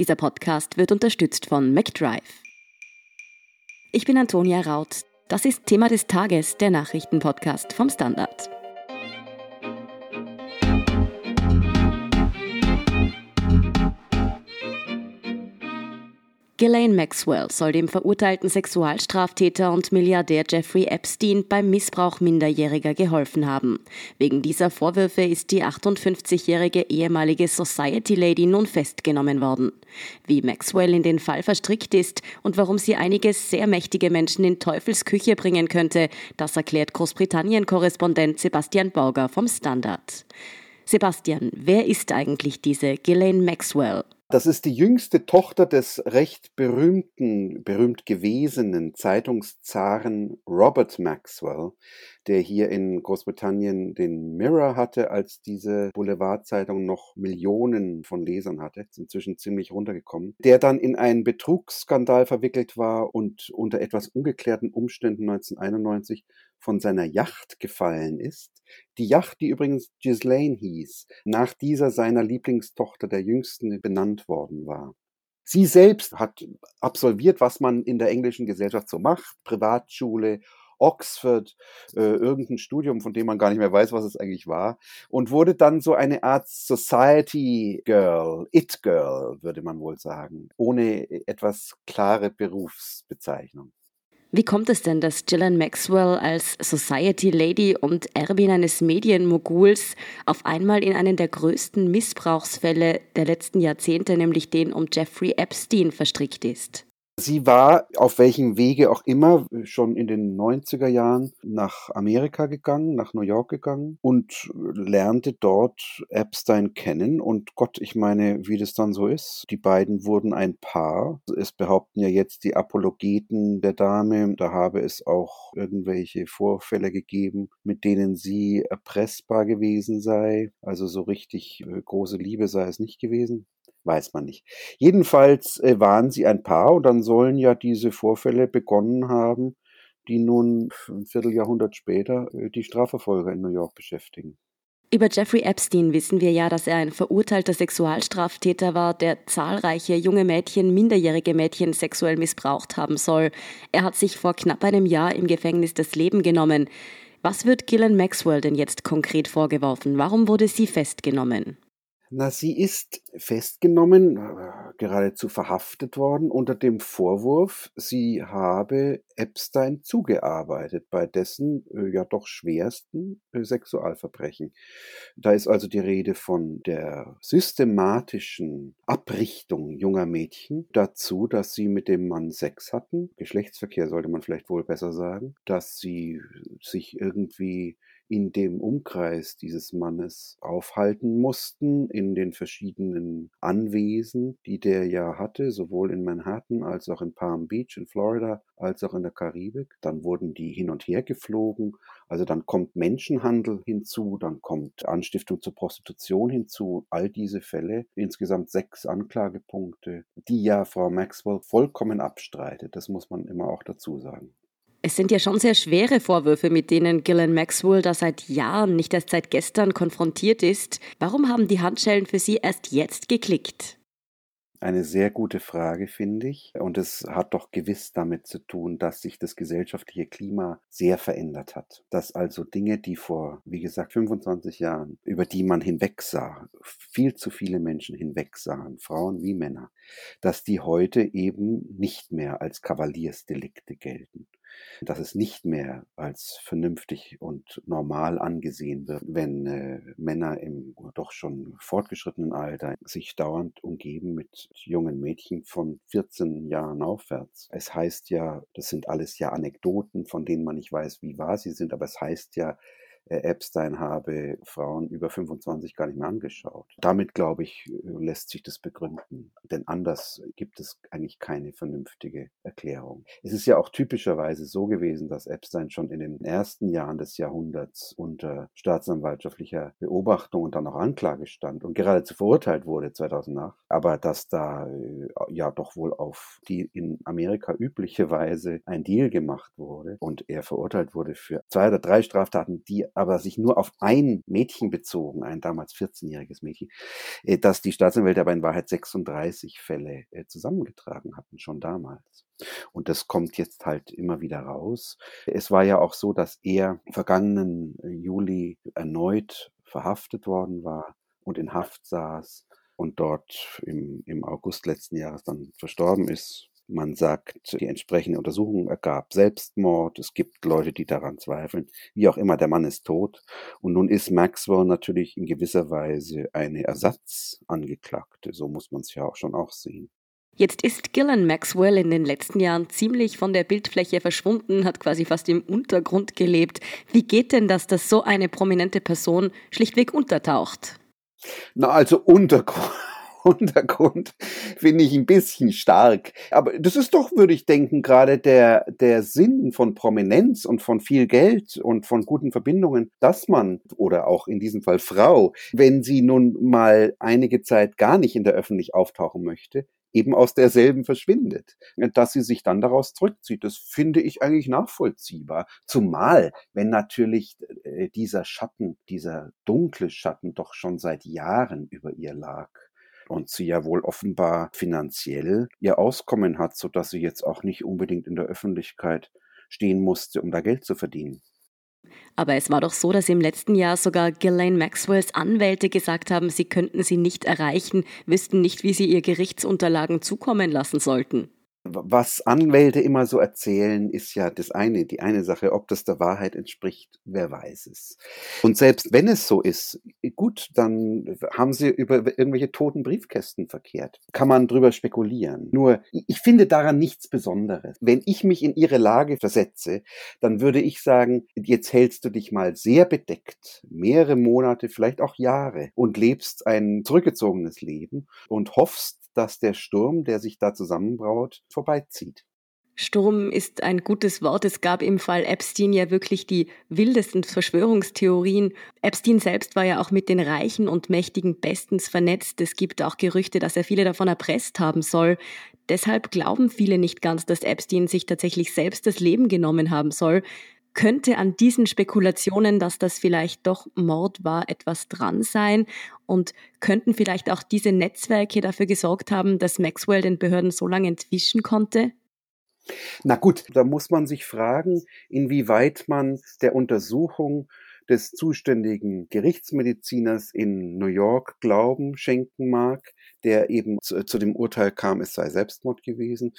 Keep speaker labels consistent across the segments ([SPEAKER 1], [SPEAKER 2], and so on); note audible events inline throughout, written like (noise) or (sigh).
[SPEAKER 1] Dieser Podcast wird unterstützt von McDrive. Ich bin Antonia Raut. Das ist Thema des Tages, der Nachrichtenpodcast vom Standard. Ghislaine Maxwell soll dem verurteilten Sexualstraftäter und Milliardär Jeffrey Epstein beim Missbrauch Minderjähriger geholfen haben. Wegen dieser Vorwürfe ist die 58-jährige ehemalige Society Lady nun festgenommen worden. Wie Maxwell in den Fall verstrickt ist und warum sie einige sehr mächtige Menschen in Teufels Küche bringen könnte, das erklärt Großbritannien-Korrespondent Sebastian Bauger vom Standard. Sebastian, wer ist eigentlich diese Ghislaine Maxwell?
[SPEAKER 2] Das ist die jüngste Tochter des recht berühmten, berühmt gewesenen Zeitungszaren Robert Maxwell, der hier in Großbritannien den Mirror hatte, als diese Boulevardzeitung noch Millionen von Lesern hatte, ist inzwischen ziemlich runtergekommen, der dann in einen Betrugsskandal verwickelt war und unter etwas ungeklärten Umständen 1991 von seiner Yacht gefallen ist. Die Yacht, die übrigens Ghislaine hieß, nach dieser seiner Lieblingstochter der jüngsten benannt worden war. Sie selbst hat absolviert, was man in der englischen Gesellschaft so macht, Privatschule, Oxford, äh, irgendein Studium, von dem man gar nicht mehr weiß, was es eigentlich war, und wurde dann so eine Art Society Girl, It Girl, würde man wohl sagen, ohne etwas klare Berufsbezeichnung.
[SPEAKER 1] Wie kommt es denn, dass Gillian Maxwell als Society Lady und Erbin eines Medienmoguls auf einmal in einen der größten Missbrauchsfälle der letzten Jahrzehnte, nämlich den um Jeffrey Epstein, verstrickt ist?
[SPEAKER 2] Sie war auf welchem Wege auch immer schon in den 90er Jahren nach Amerika gegangen, nach New York gegangen und lernte dort Epstein kennen. Und Gott, ich meine, wie das dann so ist. Die beiden wurden ein Paar. Es behaupten ja jetzt die Apologeten der Dame, da habe es auch irgendwelche Vorfälle gegeben, mit denen sie erpressbar gewesen sei. Also so richtig äh, große Liebe sei es nicht gewesen weiß man nicht. Jedenfalls äh, waren sie ein Paar und dann sollen ja diese Vorfälle begonnen haben, die nun ein Vierteljahrhundert später äh, die Strafverfolger in New York beschäftigen.
[SPEAKER 1] Über Jeffrey Epstein wissen wir ja, dass er ein verurteilter Sexualstraftäter war, der zahlreiche junge Mädchen, minderjährige Mädchen sexuell missbraucht haben soll. Er hat sich vor knapp einem Jahr im Gefängnis das Leben genommen. Was wird Gillian Maxwell denn jetzt konkret vorgeworfen? Warum wurde sie festgenommen?
[SPEAKER 2] Na, sie ist festgenommen, äh, geradezu verhaftet worden unter dem Vorwurf, sie habe Epstein zugearbeitet bei dessen äh, ja doch schwersten äh, Sexualverbrechen. Da ist also die Rede von der systematischen Abrichtung junger Mädchen dazu, dass sie mit dem Mann Sex hatten, Geschlechtsverkehr sollte man vielleicht wohl besser sagen, dass sie sich irgendwie in dem Umkreis dieses Mannes aufhalten mussten, in den verschiedenen Anwesen, die der ja hatte, sowohl in Manhattan als auch in Palm Beach in Florida, als auch in der Karibik. Dann wurden die hin und her geflogen. Also dann kommt Menschenhandel hinzu, dann kommt Anstiftung zur Prostitution hinzu. All diese Fälle, insgesamt sechs Anklagepunkte, die ja Frau Maxwell vollkommen abstreitet. Das muss man immer auch dazu sagen.
[SPEAKER 1] Es sind ja schon sehr schwere Vorwürfe, mit denen Gillian Maxwell da seit Jahren, nicht erst seit gestern konfrontiert ist. Warum haben die Handschellen für Sie erst jetzt geklickt?
[SPEAKER 2] Eine sehr gute Frage, finde ich. Und es hat doch gewiss damit zu tun, dass sich das gesellschaftliche Klima sehr verändert hat. Dass also Dinge, die vor, wie gesagt, 25 Jahren, über die man hinwegsah, viel zu viele Menschen hinwegsahen, Frauen wie Männer, dass die heute eben nicht mehr als Kavaliersdelikte gelten dass es nicht mehr als vernünftig und normal angesehen wird, wenn äh, Männer im doch schon fortgeschrittenen Alter sich dauernd umgeben mit jungen Mädchen von 14 Jahren aufwärts. Es heißt ja, das sind alles ja Anekdoten, von denen man nicht weiß, wie wahr sie sind, aber es heißt ja, Epstein habe Frauen über 25 gar nicht mehr angeschaut. Damit, glaube ich, lässt sich das begründen. Denn anders gibt es eigentlich keine vernünftige Erklärung. Es ist ja auch typischerweise so gewesen, dass Epstein schon in den ersten Jahren des Jahrhunderts unter staatsanwaltschaftlicher Beobachtung und dann auch Anklage stand und geradezu verurteilt wurde 2008. Aber dass da äh, ja doch wohl auf die in Amerika übliche Weise ein Deal gemacht wurde und er verurteilt wurde für zwei oder drei Straftaten, die aber sich nur auf ein Mädchen bezogen, ein damals 14-jähriges Mädchen, äh, dass die Staatsanwälte aber in Wahrheit 36 Fälle äh, zusammengetragen hatten, schon damals. Und das kommt jetzt halt immer wieder raus. Es war ja auch so, dass er vergangenen äh, Juli erneut verhaftet worden war und in Haft saß und dort im, im August letzten Jahres dann verstorben ist. Man sagt, die entsprechende Untersuchung ergab Selbstmord. Es gibt Leute, die daran zweifeln. Wie auch immer, der Mann ist tot. Und nun ist Maxwell natürlich in gewisser Weise eine Ersatzangeklagte. So muss man es ja auch schon auch sehen.
[SPEAKER 1] Jetzt ist Gillan Maxwell in den letzten Jahren ziemlich von der Bildfläche verschwunden, hat quasi fast im Untergrund gelebt. Wie geht denn das, dass so eine prominente Person schlichtweg untertaucht?
[SPEAKER 2] Na, also Untergrund. Untergrund (laughs) finde ich ein bisschen stark. Aber das ist doch, würde ich denken, gerade der, der Sinn von Prominenz und von viel Geld und von guten Verbindungen, dass man, oder auch in diesem Fall Frau, wenn sie nun mal einige Zeit gar nicht in der Öffentlich auftauchen möchte, eben aus derselben verschwindet, dass sie sich dann daraus zurückzieht. Das finde ich eigentlich nachvollziehbar. Zumal, wenn natürlich äh, dieser Schatten, dieser dunkle Schatten doch schon seit Jahren über ihr lag und sie ja wohl offenbar finanziell ihr Auskommen hat, so dass sie jetzt auch nicht unbedingt in der Öffentlichkeit stehen musste, um da Geld zu verdienen.
[SPEAKER 1] Aber es war doch so, dass im letzten Jahr sogar Ghislaine Maxwells Anwälte gesagt haben, sie könnten sie nicht erreichen, wüssten nicht, wie sie ihr Gerichtsunterlagen zukommen lassen sollten.
[SPEAKER 2] Was Anwälte immer so erzählen, ist ja das eine, die eine Sache. Ob das der Wahrheit entspricht, wer weiß es. Und selbst wenn es so ist, gut, dann haben sie über irgendwelche toten Briefkästen verkehrt. Kann man drüber spekulieren. Nur, ich finde daran nichts Besonderes. Wenn ich mich in ihre Lage versetze, dann würde ich sagen, jetzt hältst du dich mal sehr bedeckt, mehrere Monate, vielleicht auch Jahre und lebst ein zurückgezogenes Leben und hoffst, dass der Sturm, der sich da zusammenbraut, vorbeizieht.
[SPEAKER 1] Sturm ist ein gutes Wort. Es gab im Fall Epstein ja wirklich die wildesten Verschwörungstheorien. Epstein selbst war ja auch mit den Reichen und Mächtigen bestens vernetzt. Es gibt auch Gerüchte, dass er viele davon erpresst haben soll. Deshalb glauben viele nicht ganz, dass Epstein sich tatsächlich selbst das Leben genommen haben soll. Könnte an diesen Spekulationen, dass das vielleicht doch Mord war, etwas dran sein? Und könnten vielleicht auch diese Netzwerke dafür gesorgt haben, dass Maxwell den Behörden so lange entwischen konnte?
[SPEAKER 2] Na gut, da muss man sich fragen, inwieweit man der Untersuchung des zuständigen Gerichtsmediziners in New York Glauben schenken mag, der eben zu, zu, dem Urteil kam, es sei Selbstmord gewesen.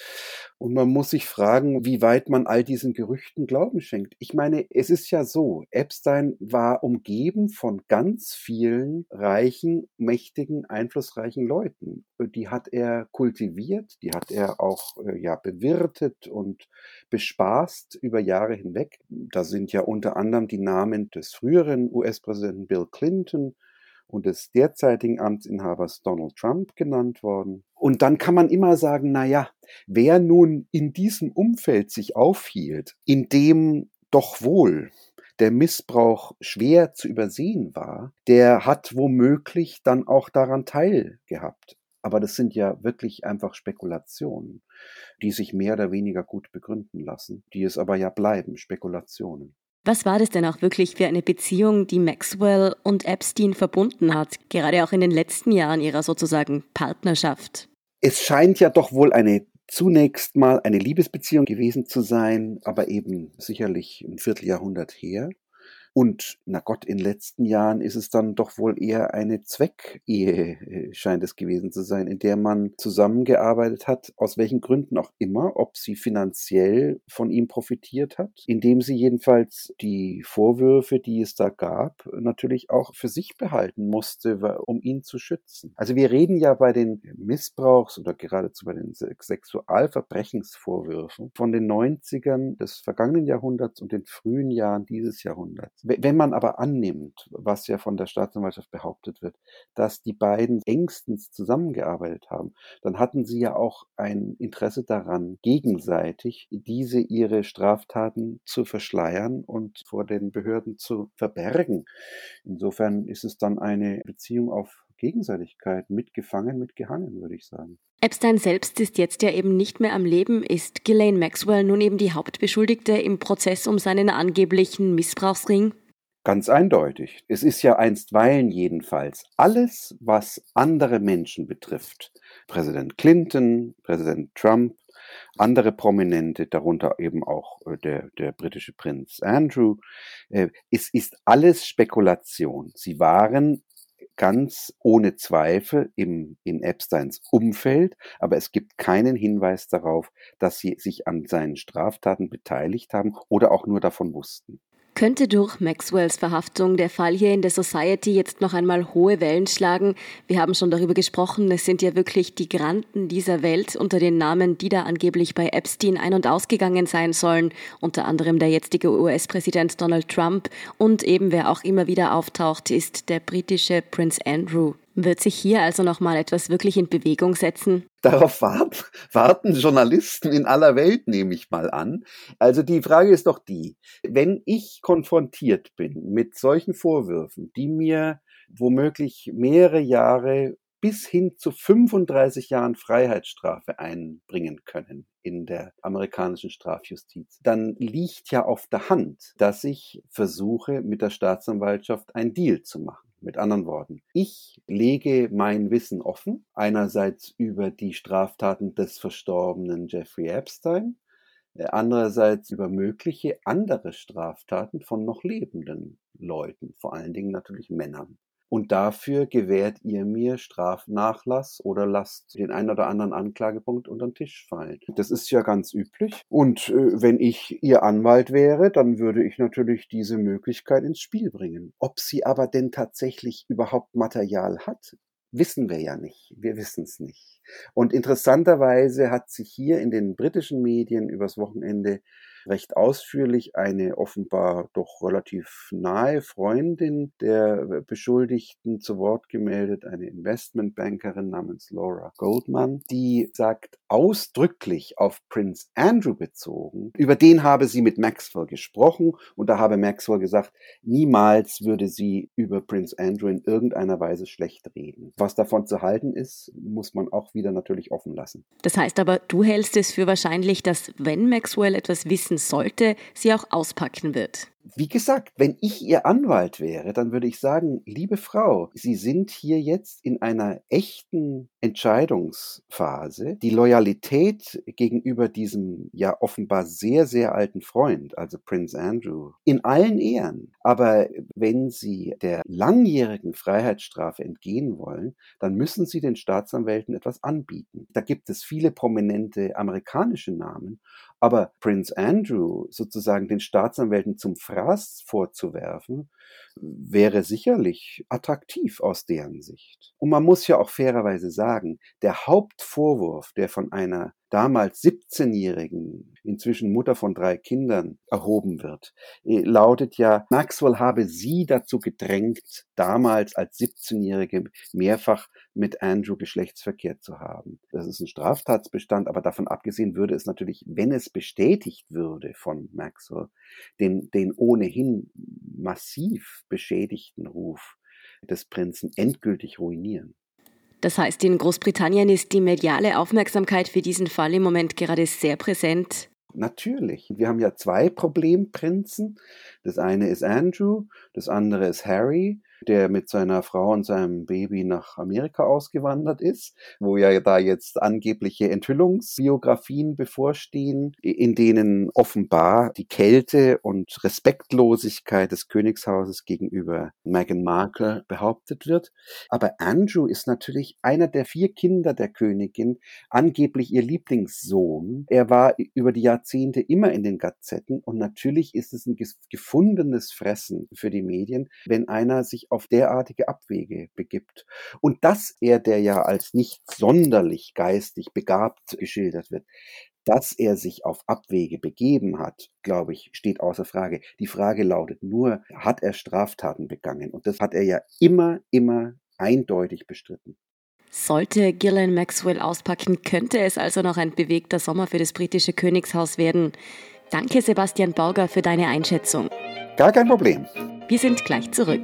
[SPEAKER 2] Und man muss sich fragen, wie weit man all diesen Gerüchten Glauben schenkt. Ich meine, es ist ja so, Epstein war umgeben von ganz vielen reichen, mächtigen, einflussreichen Leuten. Die hat er kultiviert, die hat er auch äh, ja bewirtet und bespaßt über Jahre hinweg. Da sind ja unter anderem die Namen des früheren US-Präsidenten Bill Clinton, und des derzeitigen Amtsinhabers Donald Trump genannt worden. Und dann kann man immer sagen, na ja, wer nun in diesem Umfeld sich aufhielt, in dem doch wohl der Missbrauch schwer zu übersehen war, der hat womöglich dann auch daran teilgehabt. Aber das sind ja wirklich einfach Spekulationen, die sich mehr oder weniger gut begründen lassen, die es aber ja bleiben, Spekulationen.
[SPEAKER 1] Was war das denn auch wirklich für eine Beziehung, die Maxwell und Epstein verbunden hat, gerade auch in den letzten Jahren ihrer sozusagen Partnerschaft?
[SPEAKER 2] Es scheint ja doch wohl eine zunächst mal eine Liebesbeziehung gewesen zu sein, aber eben sicherlich ein Vierteljahrhundert her. Und na Gott, in den letzten Jahren ist es dann doch wohl eher eine Zweckehe, äh, scheint es gewesen zu sein, in der man zusammengearbeitet hat, aus welchen Gründen auch immer, ob sie finanziell von ihm profitiert hat, indem sie jedenfalls die Vorwürfe, die es da gab, natürlich auch für sich behalten musste, um ihn zu schützen. Also wir reden ja bei den Missbrauchs- oder geradezu bei den Sexualverbrechensvorwürfen von den 90ern des vergangenen Jahrhunderts und den frühen Jahren dieses Jahrhunderts. Wenn man aber annimmt, was ja von der Staatsanwaltschaft behauptet wird, dass die beiden engstens zusammengearbeitet haben, dann hatten sie ja auch ein Interesse daran, gegenseitig diese ihre Straftaten zu verschleiern und vor den Behörden zu verbergen. Insofern ist es dann eine Beziehung auf Gegenseitigkeit, mitgefangen, mitgehangen, würde ich sagen.
[SPEAKER 1] Epstein selbst ist jetzt ja eben nicht mehr am Leben. Ist Ghislaine Maxwell nun eben die Hauptbeschuldigte im Prozess um seinen angeblichen Missbrauchsring?
[SPEAKER 2] Ganz eindeutig. Es ist ja einstweilen jedenfalls alles, was andere Menschen betrifft. Präsident Clinton, Präsident Trump, andere Prominente, darunter eben auch äh, der, der britische Prinz Andrew. Äh, es ist alles Spekulation. Sie waren ganz ohne Zweifel im, in Epsteins Umfeld, aber es gibt keinen Hinweis darauf, dass sie sich an seinen Straftaten beteiligt haben oder auch nur davon wussten.
[SPEAKER 1] Könnte durch Maxwells Verhaftung der Fall hier in der Society jetzt noch einmal hohe Wellen schlagen? Wir haben schon darüber gesprochen, es sind ja wirklich die Granden dieser Welt unter den Namen, die da angeblich bei Epstein ein- und ausgegangen sein sollen, unter anderem der jetzige US-Präsident Donald Trump und eben wer auch immer wieder auftaucht, ist der britische Prince Andrew. Wird sich hier also nochmal etwas wirklich in Bewegung setzen?
[SPEAKER 2] Darauf warten Journalisten in aller Welt, nehme ich mal an. Also die Frage ist doch die, wenn ich konfrontiert bin mit solchen Vorwürfen, die mir womöglich mehrere Jahre bis hin zu 35 Jahren Freiheitsstrafe einbringen können in der amerikanischen Strafjustiz, dann liegt ja auf der Hand, dass ich versuche, mit der Staatsanwaltschaft ein Deal zu machen. Mit anderen Worten, ich lege mein Wissen offen, einerseits über die Straftaten des verstorbenen Jeffrey Epstein, äh, andererseits über mögliche andere Straftaten von noch lebenden Leuten, vor allen Dingen natürlich Männern. Und dafür gewährt ihr mir Strafnachlass oder lasst den einen oder anderen Anklagepunkt unter den Tisch fallen. Das ist ja ganz üblich. Und äh, wenn ich ihr Anwalt wäre, dann würde ich natürlich diese Möglichkeit ins Spiel bringen. Ob sie aber denn tatsächlich überhaupt Material hat, wissen wir ja nicht. Wir wissen es nicht. Und interessanterweise hat sich hier in den britischen Medien übers Wochenende recht ausführlich eine offenbar doch relativ nahe Freundin der Beschuldigten zu Wort gemeldet, eine Investmentbankerin namens Laura Goldman, die sagt ausdrücklich auf Prince Andrew bezogen, über den habe sie mit Maxwell gesprochen und da habe Maxwell gesagt, niemals würde sie über Prince Andrew in irgendeiner Weise schlecht reden. Was davon zu halten ist, muss man auch wieder natürlich offen lassen.
[SPEAKER 1] Das heißt aber, du hältst es für wahrscheinlich, dass wenn Maxwell etwas wissen wissen sollte, sie auch auspacken wird.
[SPEAKER 2] Wie gesagt, wenn ich Ihr Anwalt wäre, dann würde ich sagen, liebe Frau, Sie sind hier jetzt in einer echten Entscheidungsphase. Die Loyalität gegenüber diesem ja offenbar sehr, sehr alten Freund, also Prince Andrew, in allen Ehren. Aber wenn Sie der langjährigen Freiheitsstrafe entgehen wollen, dann müssen Sie den Staatsanwälten etwas anbieten. Da gibt es viele prominente amerikanische Namen, aber Prince Andrew sozusagen den Staatsanwälten zum Fraß vorzuwerfen, wäre sicherlich attraktiv aus deren Sicht. Und man muss ja auch fairerweise sagen, der Hauptvorwurf, der von einer damals 17-Jährigen, inzwischen Mutter von drei Kindern, erhoben wird, äh, lautet ja, Maxwell habe sie dazu gedrängt, damals als 17-Jährige mehrfach mit Andrew Geschlechtsverkehr zu haben. Das ist ein Straftatsbestand, aber davon abgesehen würde es natürlich, wenn es bestätigt würde von Maxwell, den, den ohnehin massiv beschädigten Ruf des Prinzen endgültig ruinieren.
[SPEAKER 1] Das heißt, in Großbritannien ist die mediale Aufmerksamkeit für diesen Fall im Moment gerade sehr präsent.
[SPEAKER 2] Natürlich. Wir haben ja zwei Problemprinzen. Das eine ist Andrew, das andere ist Harry der mit seiner Frau und seinem Baby nach Amerika ausgewandert ist, wo ja da jetzt angebliche Enthüllungsbiografien bevorstehen, in denen offenbar die Kälte und Respektlosigkeit des Königshauses gegenüber Meghan Markle behauptet wird. Aber Andrew ist natürlich einer der vier Kinder der Königin, angeblich ihr Lieblingssohn. Er war über die Jahrzehnte immer in den Gazetten und natürlich ist es ein gefundenes Fressen für die Medien, wenn einer sich auf derartige Abwege begibt. Und dass er, der ja als nicht sonderlich geistig begabt geschildert wird, dass er sich auf Abwege begeben hat, glaube ich, steht außer Frage. Die Frage lautet nur, hat er Straftaten begangen? Und das hat er ja immer, immer eindeutig bestritten.
[SPEAKER 1] Sollte Gillian Maxwell auspacken, könnte es also noch ein bewegter Sommer für das britische Königshaus werden. Danke, Sebastian Borger, für deine Einschätzung.
[SPEAKER 2] Gar kein Problem.
[SPEAKER 1] Wir sind gleich zurück.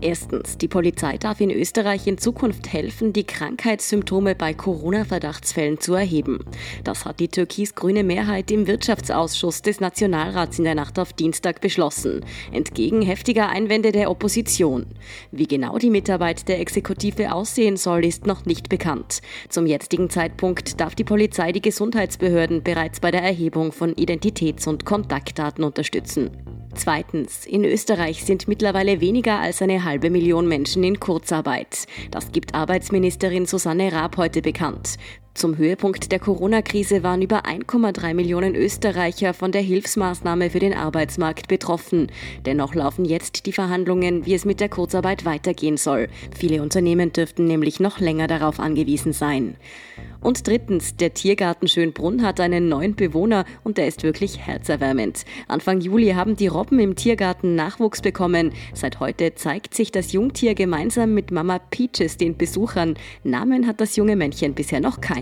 [SPEAKER 1] Erstens, die Polizei darf in Österreich in Zukunft helfen, die Krankheitssymptome bei Corona-Verdachtsfällen zu erheben. Das hat die türkis-grüne Mehrheit im Wirtschaftsausschuss des Nationalrats in der Nacht auf Dienstag beschlossen, entgegen heftiger Einwände der Opposition. Wie genau die Mitarbeit der Exekutive aussehen soll, ist noch nicht bekannt. Zum jetzigen Zeitpunkt darf die Polizei die Gesundheitsbehörden bereits bei der Erhebung von Identitäts- und Kontaktdaten unterstützen. Zweitens, in Österreich sind mittlerweile weniger als eine halbe Million Menschen in Kurzarbeit. Das gibt Arbeitsministerin Susanne Raab heute bekannt. Zum Höhepunkt der Corona-Krise waren über 1,3 Millionen Österreicher von der Hilfsmaßnahme für den Arbeitsmarkt betroffen. Dennoch laufen jetzt die Verhandlungen, wie es mit der Kurzarbeit weitergehen soll. Viele Unternehmen dürften nämlich noch länger darauf angewiesen sein. Und drittens, der Tiergarten Schönbrunn hat einen neuen Bewohner und der ist wirklich herzerwärmend. Anfang Juli haben die Robben im Tiergarten Nachwuchs bekommen. Seit heute zeigt sich das Jungtier gemeinsam mit Mama Peaches den Besuchern. Namen hat das junge Männchen bisher noch keinen.